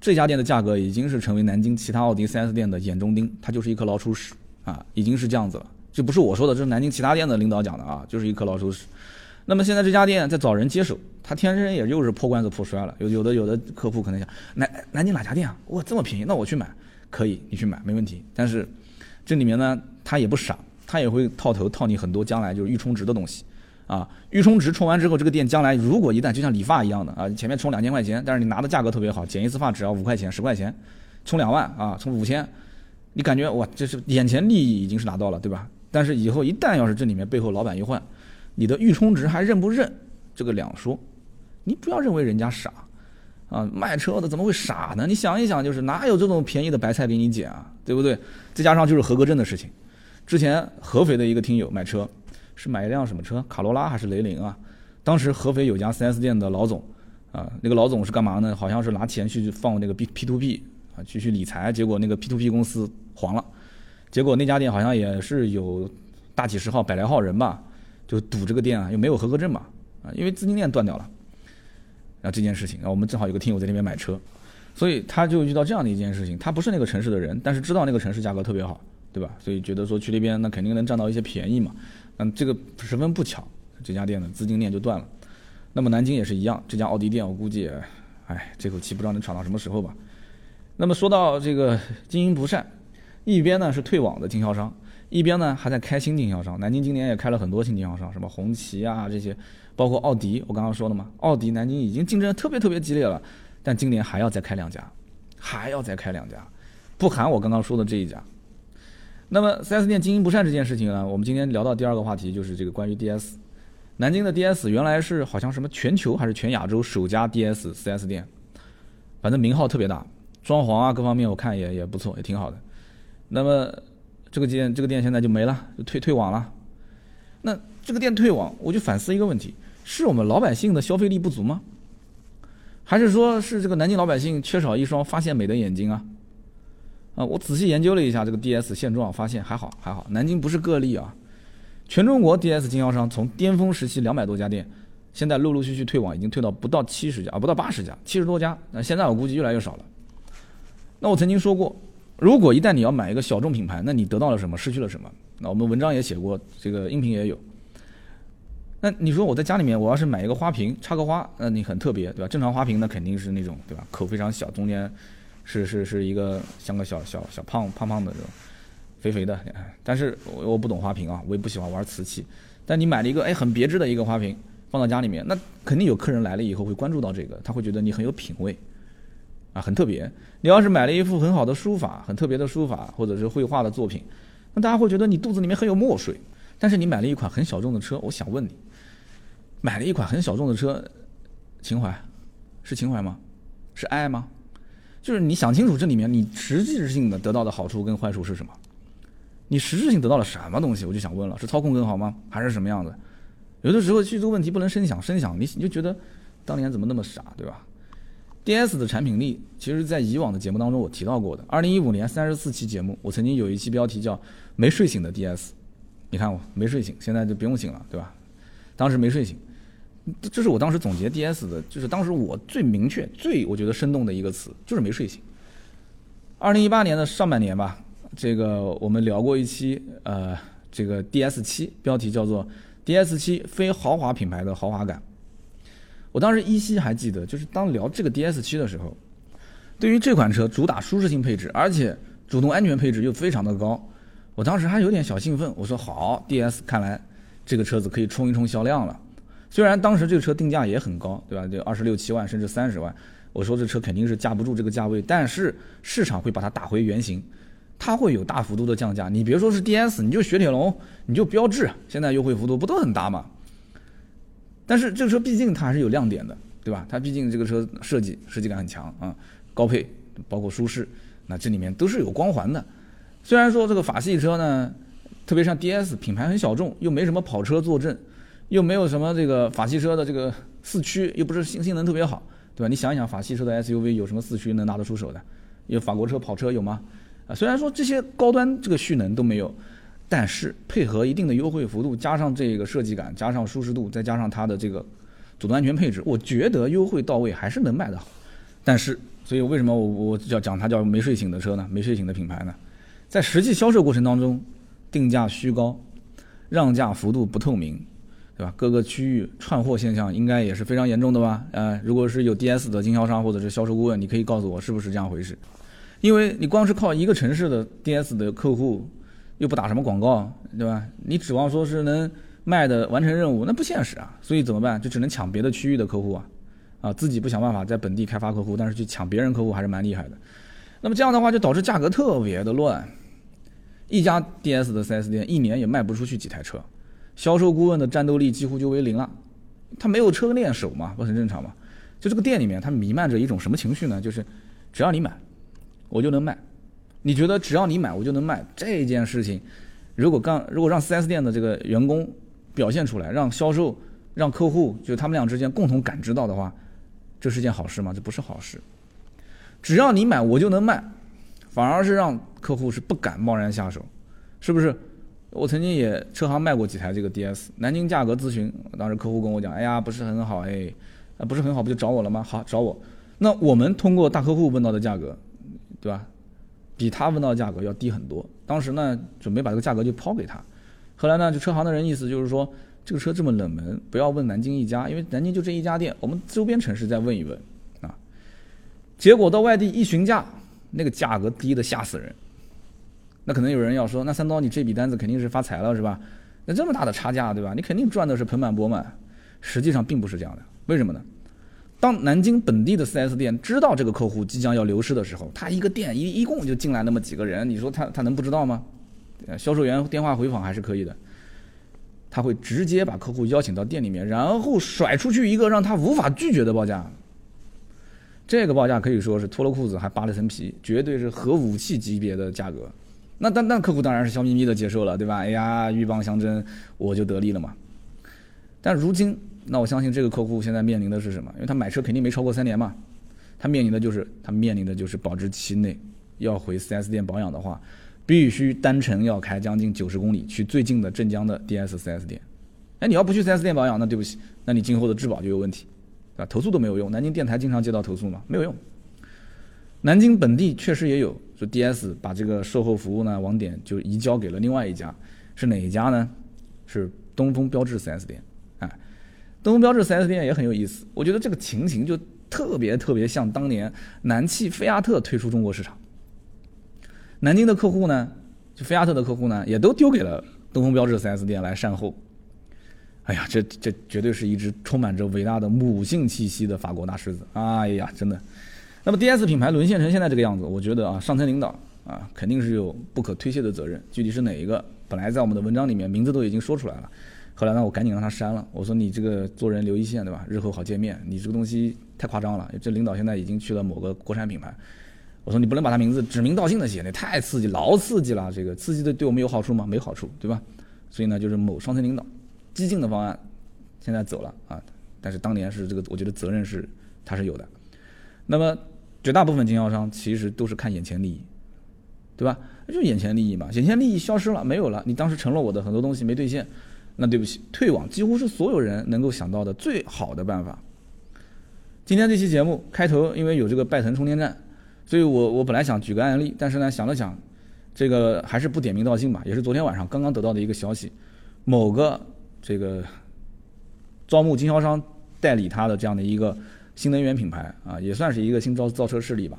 这家店的价格已经是成为南京其他奥迪 4S 店的眼中钉，它就是一颗老鼠屎啊，已经是这样子了。这不是我说的，这是南京其他店的领导讲的啊，就是一颗老鼠屎。那么现在这家店在找人接手，他天生也就是破罐子破摔了。有有的有的客户可能想，南南京哪家店啊？哇，这么便宜，那我去买，可以，你去买没问题。但是。这里面呢，他也不傻，他也会套头套你很多将来就是预充值的东西，啊，预充值充完之后，这个店将来如果一旦就像理发一样的啊，前面充两千块钱，但是你拿的价格特别好，剪一次发只要五块钱、十块钱，充两万啊，充五千，你感觉哇，这是眼前利益已经是拿到了，对吧？但是以后一旦要是这里面背后老板一换，你的预充值还认不认？这个两说，你不要认为人家傻。啊，卖车的怎么会傻呢？你想一想，就是哪有这种便宜的白菜给你捡啊，对不对？再加上就是合格证的事情。之前合肥的一个听友买车，是买一辆什么车？卡罗拉还是雷凌啊？当时合肥有家 4S 店的老总，啊，那个老总是干嘛呢？好像是拿钱去放那个 P P to P 啊，去去理财，结果那个 P to P 公司黄了。结果那家店好像也是有大几十号、百来号人吧，就堵这个店啊，又没有合格证嘛，啊，因为资金链断掉了。啊，这件事情啊，我们正好有个听友在那边买车，所以他就遇到这样的一件事情。他不是那个城市的人，但是知道那个城市价格特别好，对吧？所以觉得说去那边那肯定能占到一些便宜嘛。嗯，这个十分不巧，这家店的资金链就断了。那么南京也是一样，这家奥迪店我估计，哎，这口气不知道能喘到什么时候吧。那么说到这个经营不善，一边呢是退网的经销商，一边呢还在开新经销商。南京今年也开了很多新经销商，什么红旗啊这些。包括奥迪，我刚刚说了嘛，奥迪南京已经竞争特别特别激烈了，但今年还要再开两家，还要再开两家，不含我刚刚说的这一家。那么 4S 店经营不善这件事情呢，我们今天聊到第二个话题就是这个关于 DS，南京的 DS 原来是好像什么全球还是全亚洲首家 DS 4S 店，反正名号特别大，装潢啊各方面我看也也不错，也挺好的。那么这个店这个店现在就没了，就退退网了。那这个店退网，我就反思一个问题。是我们老百姓的消费力不足吗？还是说是这个南京老百姓缺少一双发现美的眼睛啊？啊，我仔细研究了一下这个 DS 现状，发现还好还好，南京不是个例啊。全中国 DS 经销商从巅峰时期两百多家店，现在陆陆续续退网，已经退到不到七十家啊，不到八十家，七十多家。那现在我估计越来越少了。那我曾经说过，如果一旦你要买一个小众品牌，那你得到了什么，失去了什么？那我们文章也写过，这个音频也有。那你说我在家里面，我要是买一个花瓶插个花，那你很特别，对吧？正常花瓶那肯定是那种，对吧？口非常小，中间是是是一个像个小小小胖胖胖的这种肥肥的。但是我我不懂花瓶啊，我也不喜欢玩瓷器。但你买了一个哎很别致的一个花瓶放到家里面，那肯定有客人来了以后会关注到这个，他会觉得你很有品味啊，很特别。你要是买了一幅很好的书法，很特别的书法或者是绘画的作品，那大家会觉得你肚子里面很有墨水。但是你买了一款很小众的车，我想问你。买了一款很小众的车，情怀是情怀吗？是爱吗？就是你想清楚这里面你实质性的得到的好处跟坏处是什么？你实质性得到了什么东西？我就想问了，是操控更好吗？还是什么样子？有的时候去做问题不能深想，深想你你就觉得当年怎么那么傻，对吧？DS 的产品力，其实在以往的节目当中我提到过的。二零一五年三十四期节目，我曾经有一期标题叫“没睡醒的 DS”，你看我没睡醒，现在就不用醒了，对吧？当时没睡醒。这是我当时总结 DS 的，就是当时我最明确、最我觉得生动的一个词，就是没睡醒。二零一八年的上半年吧，这个我们聊过一期，呃，这个 DS 七，标题叫做 DS 七非豪华品牌的豪华感。我当时依稀还记得，就是当聊这个 DS 七的时候，对于这款车主打舒适性配置，而且主动安全配置又非常的高，我当时还有点小兴奋，我说好，DS 看来这个车子可以冲一冲销量了。虽然当时这个车定价也很高，对吧？就二十六七万甚至三十万，我说这车肯定是架不住这个价位，但是市场会把它打回原形，它会有大幅度的降价。你别说是 DS，你就雪铁龙，你就标致，现在优惠幅度不都很大吗？但是这个车毕竟它还是有亮点的，对吧？它毕竟这个车设计设计感很强啊，高配包括舒适，那这里面都是有光环的。虽然说这个法系车呢，特别像 DS 品牌很小众，又没什么跑车坐镇。又没有什么这个法系车的这个四驱，又不是性性能特别好，对吧？你想一想，法系车的 SUV 有什么四驱能拿得出手的？有法国车跑车有吗？啊，虽然说这些高端这个蓄能都没有，但是配合一定的优惠幅度，加上这个设计感，加上舒适度，再加上它的这个主动安全配置，我觉得优惠到位还是能卖的好。但是，所以为什么我我要讲它叫没睡醒的车呢？没睡醒的品牌呢？在实际销售过程当中，定价虚高，让价幅度不透明。对吧？各个区域串货现象应该也是非常严重的吧？呃，如果是有 DS 的经销商或者是销售顾问，你可以告诉我是不是这样回事？因为你光是靠一个城市的 DS 的客户，又不打什么广告，对吧？你指望说是能卖的完成任务，那不现实啊。所以怎么办？就只能抢别的区域的客户啊，啊，自己不想办法在本地开发客户，但是去抢别人客户还是蛮厉害的。那么这样的话就导致价格特别的乱，一家 DS 的 4S 店一年也卖不出去几台车。销售顾问的战斗力几乎就为零了，他没有车练手嘛，不很正常吗？就这个店里面，它弥漫着一种什么情绪呢？就是只要你买，我就能卖。你觉得只要你买，我就能卖这件事情，如果刚如果让 4S 店的这个员工表现出来，让销售、让客户，就他们俩之间共同感知到的话，这是件好事吗？这不是好事。只要你买，我就能卖，反而是让客户是不敢贸然下手，是不是？我曾经也车行卖过几台这个 DS，南京价格咨询，当时客户跟我讲，哎呀，不是很好，哎，啊不是很好，不就找我了吗？好，找我。那我们通过大客户问到的价格，对吧？比他问到的价格要低很多。当时呢，准备把这个价格就抛给他。后来呢，就车行的人意思就是说，这个车这么冷门，不要问南京一家，因为南京就这一家店，我们周边城市再问一问啊。结果到外地一询价，那个价格低的吓死人。那可能有人要说，那三刀你这笔单子肯定是发财了是吧？那这么大的差价对吧？你肯定赚的是盆满钵满。实际上并不是这样的，为什么呢？当南京本地的 4S 店知道这个客户即将要流失的时候，他一个店一一共就进来那么几个人，你说他他能不知道吗？销售员电话回访还是可以的，他会直接把客户邀请到店里面，然后甩出去一个让他无法拒绝的报价。这个报价可以说是脱了裤子还扒了层皮，绝对是核武器级别的价格。那但那客户当然是笑眯眯的接受了，对吧？哎呀，鹬蚌相争，我就得利了嘛。但如今，那我相信这个客户现在面临的是什么？因为他买车肯定没超过三年嘛，他面临的就是他面临的就是保质期内要回 4S 店保养的话，必须单程要开将近九十公里去最近的镇江的 DS 4S 店。哎，你要不去 4S 店保养，那对不起，那你今后的质保就有问题，对吧？投诉都没有用，南京电台经常接到投诉嘛，没有用。南京本地确实也有，说 DS 把这个售后服务呢网点就移交给了另外一家，是哪一家呢？是东风标致 4S 店。哎，东风标致 4S 店也很有意思，我觉得这个情形就特别特别像当年南汽菲亚特退出中国市场。南京的客户呢，就菲亚特的客户呢，也都丢给了东风标致 4S 店来善后。哎呀，这这绝对是一只充满着伟大的母性气息的法国大狮子！哎呀，真的。那么 DS 品牌沦陷成现在这个样子，我觉得啊，上层领导啊，肯定是有不可推卸的责任。具体是哪一个？本来在我们的文章里面名字都已经说出来了，后来呢，我赶紧让他删了。我说你这个做人留一线，对吧？日后好见面。你这个东西太夸张了，这领导现在已经去了某个国产品牌。我说你不能把他名字指名道姓的写，那太刺激，老刺激了。这个刺激的对我们有好处吗？没好处，对吧？所以呢，就是某上层领导。激进的方案，现在走了啊，但是当年是这个，我觉得责任是他是有的。那么绝大部分经销商其实都是看眼前利益，对吧？就眼前利益嘛，眼前利益消失了，没有了。你当时承诺我的很多东西没兑现，那对不起，退网几乎是所有人能够想到的最好的办法。今天这期节目开头，因为有这个拜腾充电站，所以我我本来想举个案例，但是呢想了想，这个还是不点名道姓吧。也是昨天晚上刚刚得到的一个消息，某个。这个招募经销商代理他的这样的一个新能源品牌啊，也算是一个新造造车势力吧，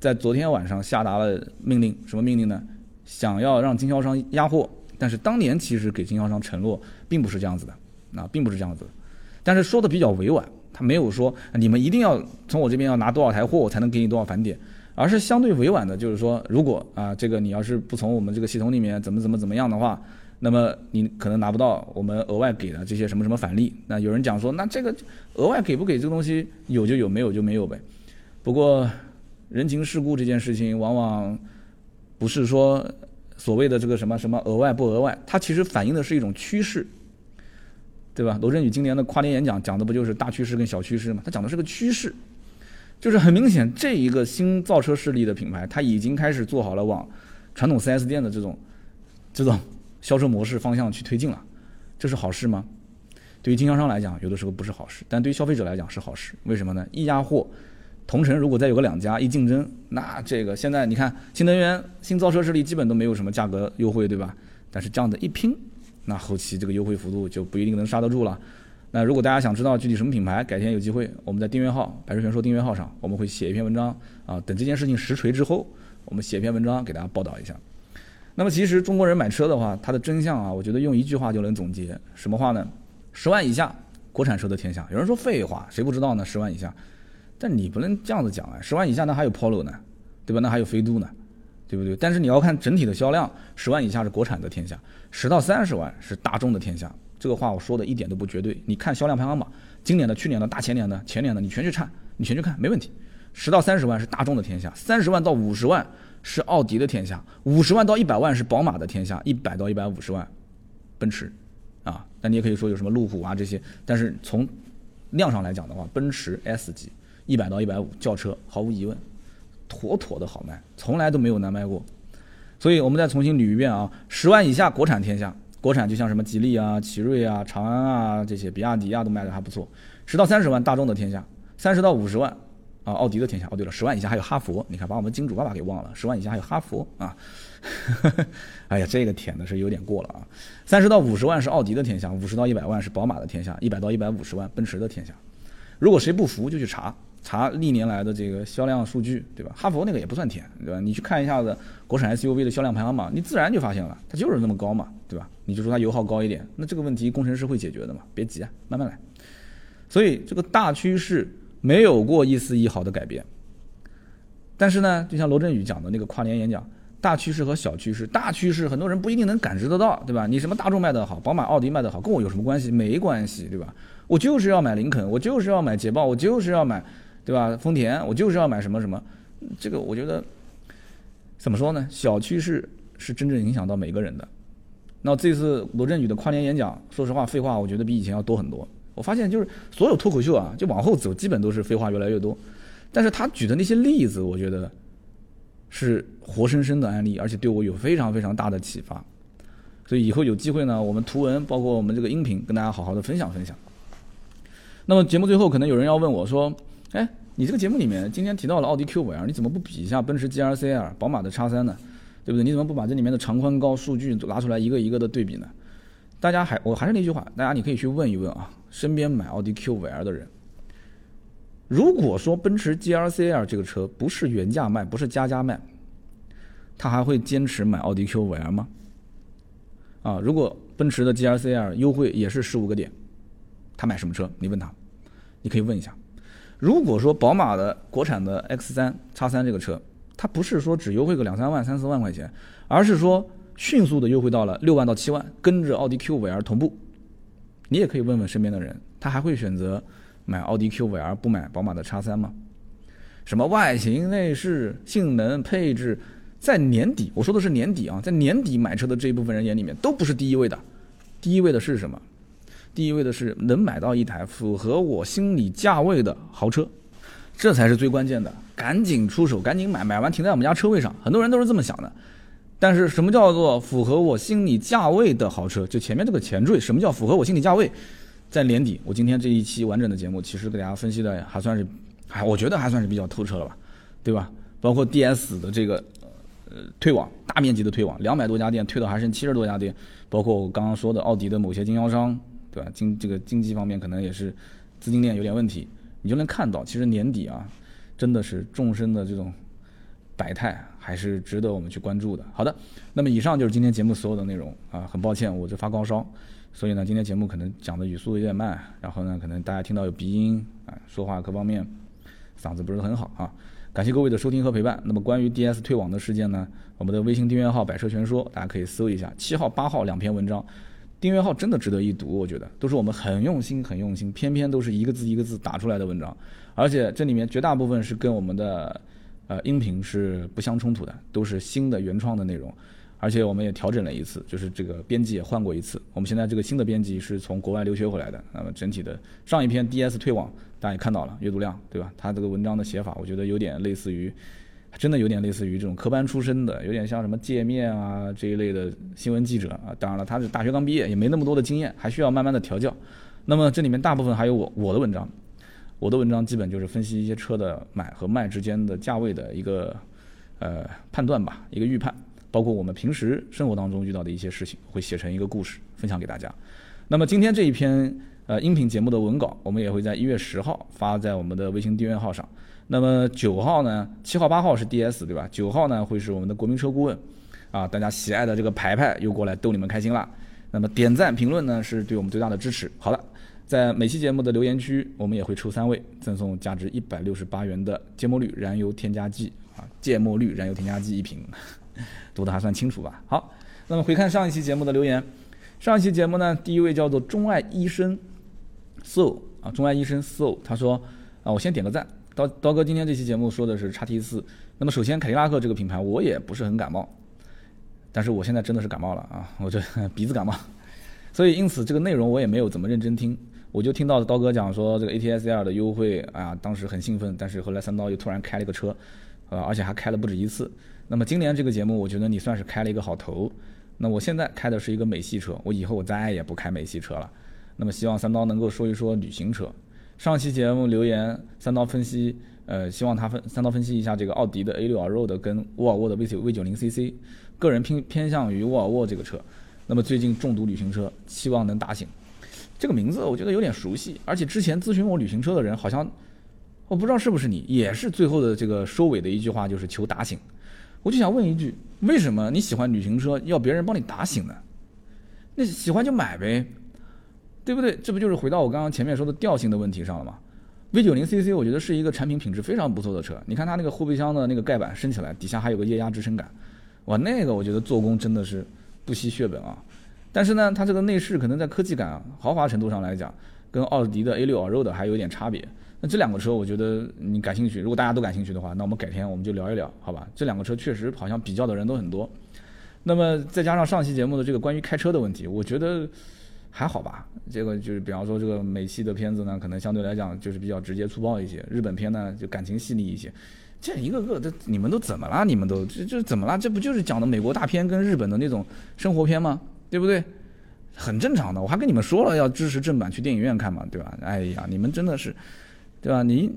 在昨天晚上下达了命令，什么命令呢？想要让经销商压货，但是当年其实给经销商承诺并不是这样子的，啊，并不是这样子，但是说的比较委婉，他没有说你们一定要从我这边要拿多少台货我才能给你多少返点，而是相对委婉的，就是说如果啊这个你要是不从我们这个系统里面怎么怎么怎么样的话。那么你可能拿不到我们额外给的这些什么什么返利。那有人讲说，那这个额外给不给这个东西有就有，没有就没有呗。不过人情世故这件事情，往往不是说所谓的这个什么什么额外不额外，它其实反映的是一种趋势，对吧？罗振宇今年的跨年演讲讲的不就是大趋势跟小趋势吗？他讲的是个趋势，就是很明显，这一个新造车势力的品牌，它已经开始做好了往传统 4S 店的这种这种。销售模式方向去推进了，这是好事吗？对于经销商来讲，有的时候不是好事，但对于消费者来讲是好事。为什么呢？一压货，同城如果再有个两家一竞争，那这个现在你看新能源新造车势力基本都没有什么价格优惠，对吧？但是这样的一拼，那后期这个优惠幅度就不一定能刹得住了。那如果大家想知道具体什么品牌，改天有机会我们在订阅号“百事全说”订阅号上，我们会写一篇文章啊。等这件事情实锤之后，我们写一篇文章给大家报道一下。那么其实中国人买车的话，它的真相啊，我觉得用一句话就能总结，什么话呢？十万以下，国产车的天下。有人说废话，谁不知道呢？十万以下，但你不能这样子讲啊！十万以下那还有 Polo 呢，对吧？那还有飞度呢，对不对？但是你要看整体的销量，十万以下是国产的天下，十到三十万是大众的天下。这个话我说的一点都不绝对。你看销量排行榜，今年的、去年的、大前年的、前年的，你全去看，你全去看，没问题。十到三十万是大众的天下，三十万到五十万。是奥迪的天下，五十万到一百万是宝马的天下，一百到一百五十万，奔驰，啊，那你也可以说有什么路虎啊这些，但是从量上来讲的话，奔驰 S 级一百到一百五轿车毫无疑问，妥妥的好卖，从来都没有难卖过。所以我们再重新捋一遍啊，十万以下国产天下，国产就像什么吉利啊、奇瑞啊、长安啊这些，比亚迪啊都卖的还不错。十到三十万大众的天下，三十到五十万。啊，奥迪的天下。哦，对了，十万以下还有哈佛，你看把我们金主爸爸给忘了。十万以下还有哈佛啊，哎呀，这个舔的是有点过了啊。三十到五十万是奥迪的天下，五十到一百万是宝马的天下，一百到一百五十万奔驰的天下。如果谁不服，就去查查历年来的这个销量数据，对吧？哈佛那个也不算舔，对吧？你去看一下子国产 SUV 的销量排行榜，你自然就发现了，它就是那么高嘛，对吧？你就说它油耗高一点，那这个问题工程师会解决的嘛，别急啊，慢慢来。所以这个大趋势。没有过一丝一毫的改变，但是呢，就像罗振宇讲的那个跨年演讲，大趋势和小趋势，大趋势很多人不一定能感知得到，对吧？你什么大众卖得好，宝马、奥迪卖得好，跟我有什么关系？没关系，对吧？我就是要买林肯，我就是要买捷豹，我就是要买，对吧？丰田，我就是要买什么什么，这个我觉得怎么说呢？小趋势是真正影响到每个人的。那这次罗振宇的跨年演讲，说实话，废话我觉得比以前要多很多。我发现就是所有脱口秀啊，就往后走，基本都是废话越来越多。但是他举的那些例子，我觉得是活生生的案例，而且对我有非常非常大的启发。所以以后有机会呢，我们图文包括我们这个音频，跟大家好好的分享分享。那么节目最后可能有人要问我说：“哎，你这个节目里面今天提到了奥迪 Q 五 L，你怎么不比一下奔驰 G R C R、宝马的 X3 呢？对不对？你怎么不把这里面的长宽高数据拿出来一个一个的对比呢？”大家还我还是那句话，大家你可以去问一问啊，身边买奥迪 Q5L 的人，如果说奔驰 GLC-L 这个车不是原价卖，不是加价卖，他还会坚持买奥迪 Q5L 吗？啊，如果奔驰的 GLC-L 优惠也是十五个点，他买什么车？你问他，你可以问一下。如果说宝马的国产的 X3 叉三这个车，它不是说只优惠个两三万、三四万块钱，而是说迅速的优惠到了六万到七万，跟着奥迪 Q5L 同步，你也可以问问身边的人，他还会选择买奥迪 Q5L 不买宝马的叉三吗？什么外形、内饰、性能、配置，在年底，我说的是年底啊，在年底买车的这一部分人眼里面都不是第一位的，第一位的是什么？第一位的是能买到一台符合我心理价位的豪车，这才是最关键的。赶紧出手，赶紧买，买完停在我们家车位上。很多人都是这么想的。但是什么叫做符合我心理价位的豪车？就前面这个前缀，什么叫符合我心理价位？在年底，我今天这一期完整的节目，其实给大家分析的还算是，还我觉得还算是比较透彻了吧，对吧？包括 DS 的这个呃退网，大面积的退网，两百多家店退到还剩七十多家店，包括我刚刚说的奥迪的某些经销商。对吧？经这个经济方面可能也是资金链有点问题，你就能看到，其实年底啊，真的是众生的这种百态啊，还是值得我们去关注的。好的，那么以上就是今天节目所有的内容啊。很抱歉，我这发高烧，所以呢，今天节目可能讲的语速有点慢，然后呢，可能大家听到有鼻音啊，说话各方面嗓子不是很好啊。感谢各位的收听和陪伴。那么关于 DS 退网的事件呢，我们的微信订阅号“百车全说”，大家可以搜一下，七号、八号两篇文章。订阅号真的值得一读，我觉得都是我们很用心、很用心，偏偏都是一个字一个字打出来的文章，而且这里面绝大部分是跟我们的呃音频是不相冲突的，都是新的原创的内容，而且我们也调整了一次，就是这个编辑也换过一次。我们现在这个新的编辑是从国外留学回来的，那么整体的上一篇 DS 退网大家也看到了阅读量，对吧？他这个文章的写法，我觉得有点类似于。真的有点类似于这种科班出身的，有点像什么界面啊这一类的新闻记者啊。当然了，他是大学刚毕业，也没那么多的经验，还需要慢慢的调教。那么这里面大部分还有我我的文章，我的文章基本就是分析一些车的买和卖之间的价位的一个呃判断吧，一个预判，包括我们平时生活当中遇到的一些事情，会写成一个故事分享给大家。那么今天这一篇呃音频节目的文稿，我们也会在一月十号发在我们的微信订阅号上。那么九号呢？七号、八号是 DS 对吧？九号呢会是我们的国民车顾问，啊，大家喜爱的这个牌牌又过来逗你们开心了。那么点赞评论呢是对我们最大的支持。好了，在每期节目的留言区，我们也会抽三位赠送价值一百六十八元的芥末绿燃油添加剂啊，芥末绿燃油添加剂一瓶，读的还算清楚吧？好，那么回看上一期节目的留言，上一期节目呢，第一位叫做钟爱医生 so 啊，钟爱医生 so，他说啊，我先点个赞。刀刀哥今天这期节目说的是叉 T 四，那么首先凯迪拉克这个品牌我也不是很感冒，但是我现在真的是感冒了啊，我这 鼻子感冒，所以因此这个内容我也没有怎么认真听，我就听到刀哥讲说这个 ATS-L 的优惠啊，当时很兴奋，但是后来三刀又突然开了个车，呃，而且还开了不止一次。那么今年这个节目我觉得你算是开了一个好头，那我现在开的是一个美系车，我以后我再也不开美系车了。那么希望三刀能够说一说旅行车。上期节目留言，三刀分析，呃，希望他分三刀分析一下这个奥迪的 A 六 Road 跟沃尔沃的 V 九 V 九零 CC，个人偏偏向于沃尔沃这个车。那么最近重读旅行车，期望能打醒。这个名字我觉得有点熟悉，而且之前咨询我旅行车的人好像，我不知道是不是你，也是最后的这个收尾的一句话就是求打醒。我就想问一句，为什么你喜欢旅行车要别人帮你打醒呢？那喜欢就买呗。对不对？这不就是回到我刚刚前面说的调性的问题上了吗？V 九零 CC 我觉得是一个产品品质非常不错的车。你看它那个后备箱的那个盖板升起来，底下还有个液压支撑杆，哇，那个我觉得做工真的是不惜血本啊。但是呢，它这个内饰可能在科技感、豪华程度上来讲，跟奥迪的 A 六 Allroad 还有点差别。那这两个车，我觉得你感兴趣，如果大家都感兴趣的话，那我们改天我们就聊一聊，好吧？这两个车确实好像比较的人都很多。那么再加上上期节目的这个关于开车的问题，我觉得。还好吧。这个就是比方说这个美系的片子呢，可能相对来讲就是比较直接粗暴一些；日本片呢就感情细腻一些。这一个个的，你们都怎么了？你们都这这怎么了？这不就是讲的美国大片跟日本的那种生活片吗？对不对？很正常的。我还跟你们说了要支持正版，去电影院看嘛，对吧？哎呀，你们真的是，对吧？你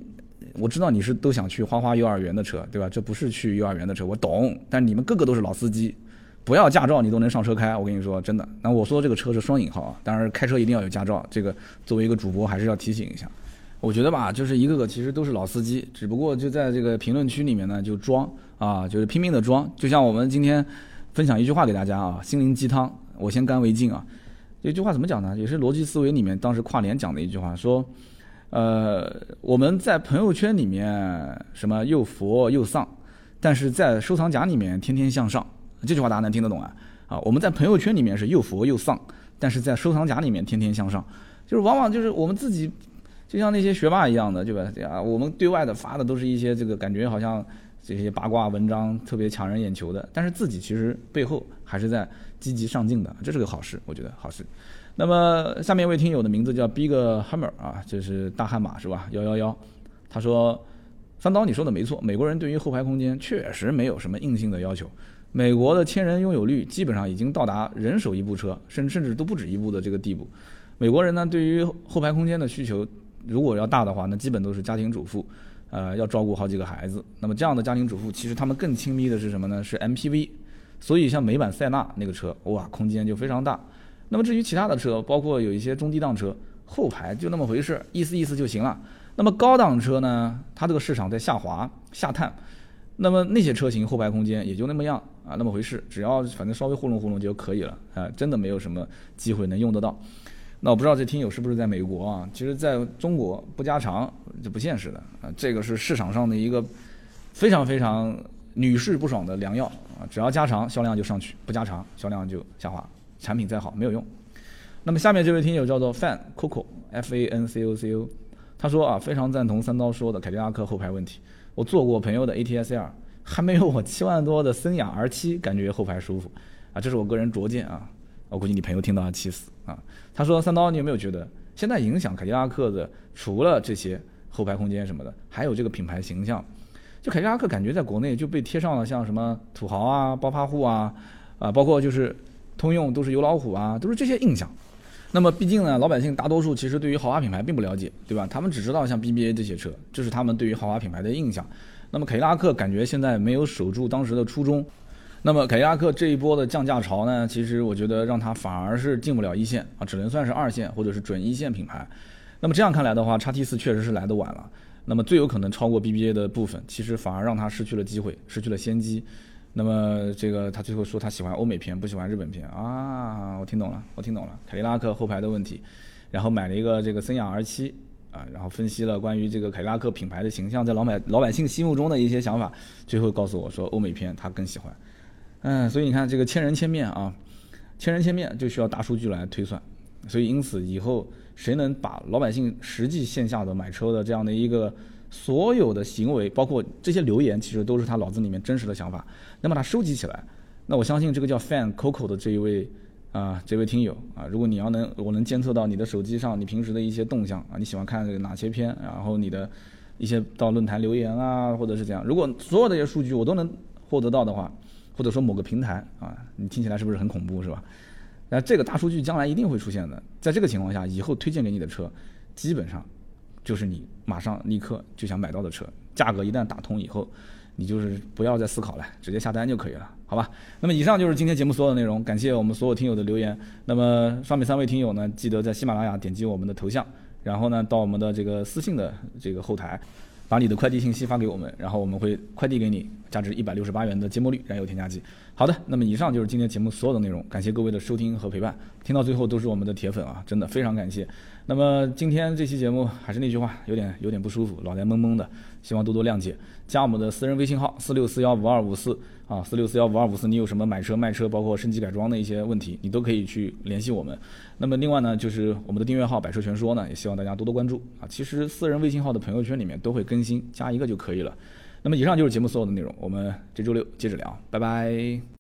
我知道你是都想去花花幼儿园的车，对吧？这不是去幼儿园的车，我懂。但你们个个都是老司机，不要驾照你都能上车开，我跟你说真的。那我说这个车是双引号啊，当然开车一定要有驾照，这个作为一个主播还是要提醒一下。我觉得吧，就是一个个其实都是老司机，只不过就在这个评论区里面呢，就装啊，就是拼命的装。就像我们今天分享一句话给大家啊，心灵鸡汤，我先干为敬啊。这句话怎么讲呢？也是逻辑思维里面当时跨年讲的一句话，说，呃，我们在朋友圈里面什么又佛又丧，但是在收藏夹里面天天向上。这句话大家能听得懂啊？啊，我们在朋友圈里面是又佛又丧，但是在收藏夹里面天天向上，就是往往就是我们自己。就像那些学霸一样的，对吧？啊，我们对外的发的都是一些这个感觉好像这些八卦文章特别抢人眼球的，但是自己其实背后还是在积极上进的，这是个好事，我觉得好事。那么下面一位听友的名字叫 Big Hammer 啊，这是大悍马是吧？幺幺幺，他说三刀你说的没错，美国人对于后排空间确实没有什么硬性的要求，美国的千人拥有率基本上已经到达人手一部车，甚至甚至都不止一部的这个地步。美国人呢对于后排空间的需求。如果要大的话，那基本都是家庭主妇，呃，要照顾好几个孩子。那么这样的家庭主妇，其实他们更亲密的是什么呢？是 MPV。所以像美版塞纳那个车，哇，空间就非常大。那么至于其他的车，包括有一些中低档车，后排就那么回事，意思意思就行了。那么高档车呢，它这个市场在下滑下探，那么那些车型后排空间也就那么样啊，那么回事，只要反正稍微糊弄糊弄就可以了啊，真的没有什么机会能用得到。那我不知道这听友是不是在美国啊？其实在中国不加长就不现实的啊，这个是市场上的一个非常非常女士不爽的良药啊！只要加长销量就上去，不加长销量就下滑，产品再好没有用。那么下面这位听友叫做 Fan Coco F A N C O C O，他说啊，非常赞同三刀说的凯迪拉克后排问题。我坐过朋友的 A T S R，还没有我七万多的森雅 R 七感觉后排舒服啊，这是我个人拙见啊。我估计你朋友听到要气死啊！他说：“三刀，你有没有觉得现在影响凯迪拉克的，除了这些后排空间什么的，还有这个品牌形象？就凯迪拉克感觉在国内就被贴上了像什么土豪啊、暴发户啊，啊，包括就是通用都是油老虎啊，都是这些印象。那么毕竟呢，老百姓大多数其实对于豪华品牌并不了解，对吧？他们只知道像 BBA 这些车，这是他们对于豪华品牌的印象。那么凯迪拉克感觉现在没有守住当时的初衷。”那么凯迪拉克这一波的降价潮呢，其实我觉得让它反而是进不了一线啊，只能算是二线或者是准一线品牌。那么这样看来的话，叉 T 四确实是来的晚了。那么最有可能超过 BBA 的部分，其实反而让他失去了机会，失去了先机。那么这个他最后说他喜欢欧美片，不喜欢日本片啊，我听懂了，我听懂了。凯迪拉克后排的问题，然后买了一个这个森雅 R 七啊，然后分析了关于这个凯迪拉克品牌的形象在老百老百姓心目中的一些想法，最后告诉我说欧美片他更喜欢。嗯，所以你看这个千人千面啊，千人千面就需要大数据来推算，所以因此以后谁能把老百姓实际线下的买车的这样的一个所有的行为，包括这些留言，其实都是他脑子里面真实的想法，能把它收集起来，那我相信这个叫 Fan Coco 的这一位啊，这位听友啊，如果你要能我能监测到你的手机上你平时的一些动向啊，你喜欢看哪些片，然后你的一些到论坛留言啊，或者是怎样，如果所有这些数据我都能获得到的话。或者说某个平台啊，你听起来是不是很恐怖，是吧？那这个大数据将来一定会出现的。在这个情况下，以后推荐给你的车，基本上就是你马上立刻就想买到的车。价格一旦打通以后，你就是不要再思考了，直接下单就可以了，好吧？那么以上就是今天节目所有的内容，感谢我们所有听友的留言。那么上面三位听友呢，记得在喜马拉雅点击我们的头像，然后呢到我们的这个私信的这个后台。把你的快递信息发给我们，然后我们会快递给你价值一百六十八元的芥末绿燃油添加剂。好的，那么以上就是今天节目所有的内容，感谢各位的收听和陪伴，听到最后都是我们的铁粉啊，真的非常感谢。那么今天这期节目还是那句话，有点有点不舒服，脑袋懵懵的，希望多多谅解。加我们的私人微信号四六四幺五二五四啊，四六四幺五二五四，你有什么买车卖车，包括升级改装的一些问题，你都可以去联系我们。那么另外呢，就是我们的订阅号“百车全说”呢，也希望大家多多关注啊。其实私人微信号的朋友圈里面都会更新，加一个就可以了。那么以上就是节目所有的内容，我们这周六接着聊，拜拜。